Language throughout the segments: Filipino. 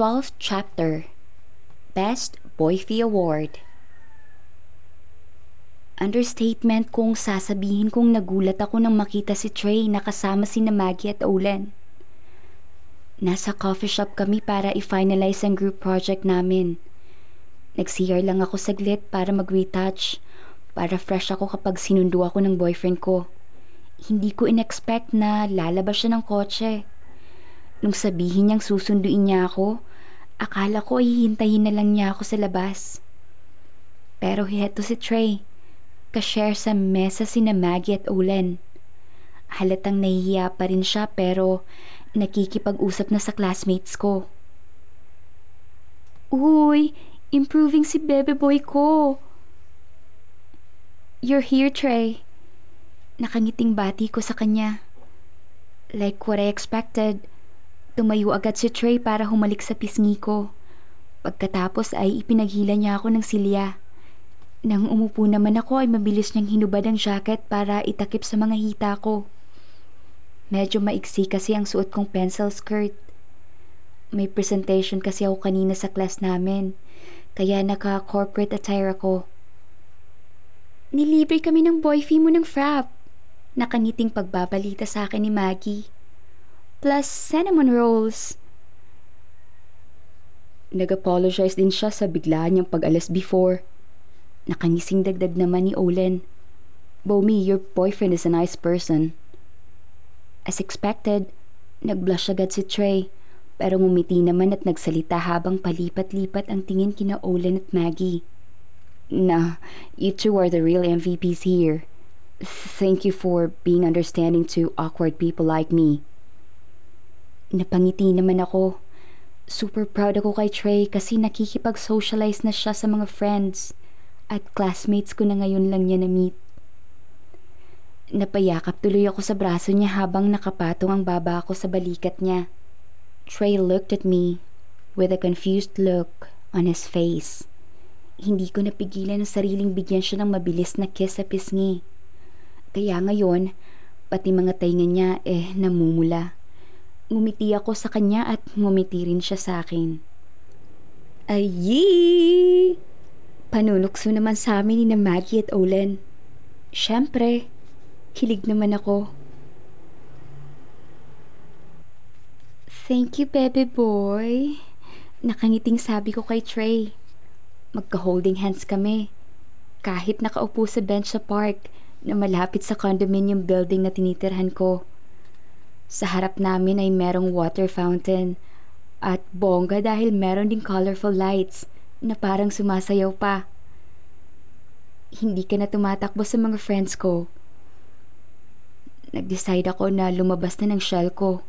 12th Chapter Best Boyfie Award Understatement kung sasabihin kong nagulat ako nang makita si Trey na kasama si na Maggie at Olen. Nasa coffee shop kami para i-finalize ang group project namin. Nag-CR lang ako saglit para mag-retouch, para fresh ako kapag sinundo ako ng boyfriend ko. Hindi ko in-expect na lalabas siya ng kotse. Nung sabihin niyang susunduin niya ako, akala ko ay hihintayin na lang niya ako sa labas. Pero heto si Trey kashare sa mesa sina Maggie at Olen. Halatang nahihiya pa rin siya pero nakikipag-usap na sa classmates ko. Uy, improving si bebe boy ko. You're here, Trey. Nakangiting bati ko sa kanya. Like what I expected, tumayo agad si Trey para humalik sa pisngi ko. Pagkatapos ay ipinaghila niya ako ng silya. Nang umupo naman ako ay mabilis niyang hinubad ang jacket para itakip sa mga hita ko. Medyo maiksi kasi ang suot kong pencil skirt. May presentation kasi ako kanina sa class namin, kaya naka-corporate attire ako. Nilibre kami ng boyfie mo ng frap. Nakangiting pagbabalita sa akin ni Maggie. Plus cinnamon rolls. Nag-apologize din siya sa biglaan niyang pag-alas before. Nakangising dagdag naman ni Olen. Bomi, your boyfriend is a nice person. As expected, nagblush agad si Trey pero ngumiti naman at nagsalita habang palipat-lipat ang tingin kina Olen at Maggie. Nah, you two are the real MVPs here. Thank you for being understanding to awkward people like me. Napangiti naman ako. Super proud ako kay Trey kasi nakikipag-socialize na siya sa mga friends at classmates ko na ngayon lang niya na-meet. Napayakap tuloy ako sa braso niya habang nakapatong ang baba ko sa balikat niya. Trey looked at me with a confused look on his face. Hindi ko napigilan ang sariling bigyan siya ng mabilis na kiss sa pisngi. Kaya ngayon, pati mga tainga niya eh namumula. Ngumiti ako sa kanya at ngumiti rin siya sa akin. Ayi! Panunukso naman sa amin ni na Maggie at Olen. Siyempre, kilig naman ako. Thank you, baby boy. Nakangiting sabi ko kay Trey. Magka-holding hands kami. Kahit nakaupo sa bench sa park na malapit sa condominium building na tinitirhan ko. Sa harap namin ay merong water fountain at bongga dahil meron ding colorful lights na parang sumasayaw pa. Hindi ka na tumatakbo sa mga friends ko. Nag-decide ako na lumabas na ng shell ko.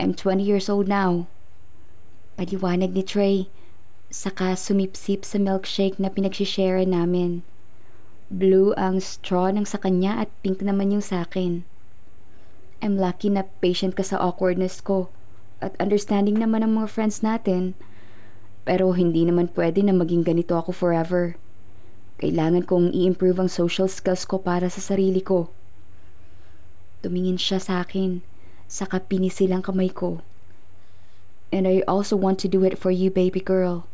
I'm 20 years old now. Paliwanag ni Trey, saka sumipsip sa milkshake na pinagsishare namin. Blue ang straw ng sa kanya at pink naman yung sa akin. I'm lucky na patient ka sa awkwardness ko at understanding naman ng mga friends natin. Pero hindi naman pwede na maging ganito ako forever. Kailangan kong i-improve ang social skills ko para sa sarili ko. Tumingin siya sa akin, saka pinisilang kamay ko. And I also want to do it for you, baby girl.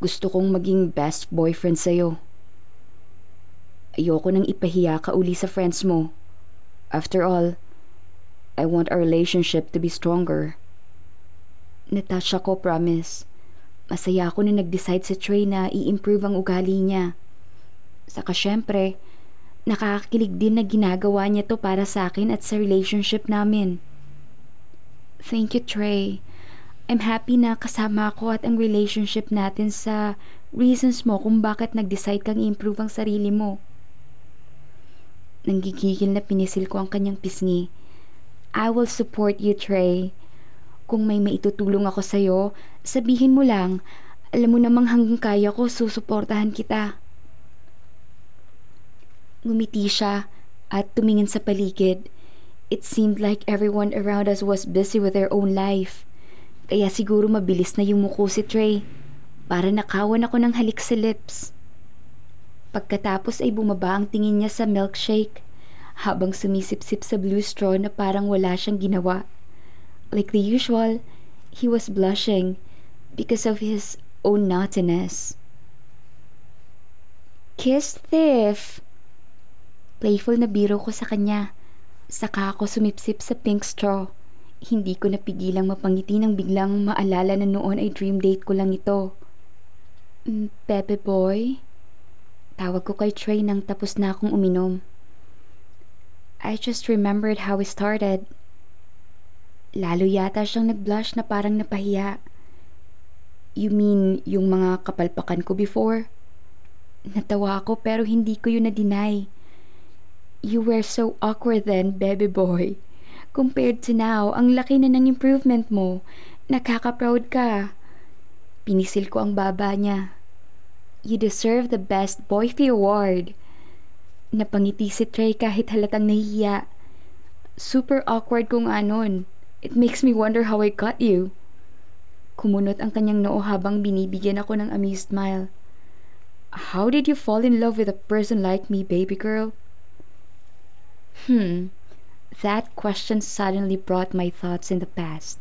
Gusto kong maging best boyfriend sa'yo. Ayoko nang ipahiya ka uli sa friends mo. After all, I want our relationship to be stronger. Natouch ako, promise. Masaya ako na nag-decide si Trey na i-improve ang ugali niya. Saka syempre, nakakakilig din na ginagawa niya to para sa akin at sa relationship namin. Thank you, Trey. I'm happy na kasama ako at ang relationship natin sa reasons mo kung bakit nag-decide kang i-improve ang sarili mo. Nanggigigil na pinisil ko ang kanyang pisngi. I will support you, Trey. Kung may maitutulong ako sa'yo, sabihin mo lang. Alam mo namang hanggang kaya ko, susuportahan kita. Ngumiti siya at tumingin sa paligid. It seemed like everyone around us was busy with their own life. Kaya siguro mabilis na yumuko si Trey. Para nakawan ako ng halik sa lips. Pagkatapos ay bumaba ang tingin niya sa milkshake habang sumisip-sip sa blue straw na parang wala siyang ginawa. Like the usual, He was blushing because of his own naughtiness. Kiss thief! Playful na biro ko sa kanya. Saka ako sumipsip sa pink straw. Hindi ko napigilang mapangiti nang biglang maalala na noon ay dream date ko lang ito. "Mm, Pepe boy? Tawag ko kay Trey nang tapos na akong uminom. I just remembered how we started. Lalo yata siyang nag-blush na parang napahiya. You mean yung mga kapalpakan ko before? Natawa ako pero hindi ko yun na-deny. You were so awkward then, baby boy. Compared to now, ang laki na ng improvement mo. Nakaka-proud ka. Pinisil ko ang baba niya. You deserve the best boyfie award. Napangiti si Trey kahit halatang nahihiya. Super awkward kung anon. It makes me wonder how I got you. Kumunot ang kanyang noo habang binibigyan ako ng amused smile. How did you fall in love with a person like me, baby girl? Hmm, that question suddenly brought my thoughts in the past.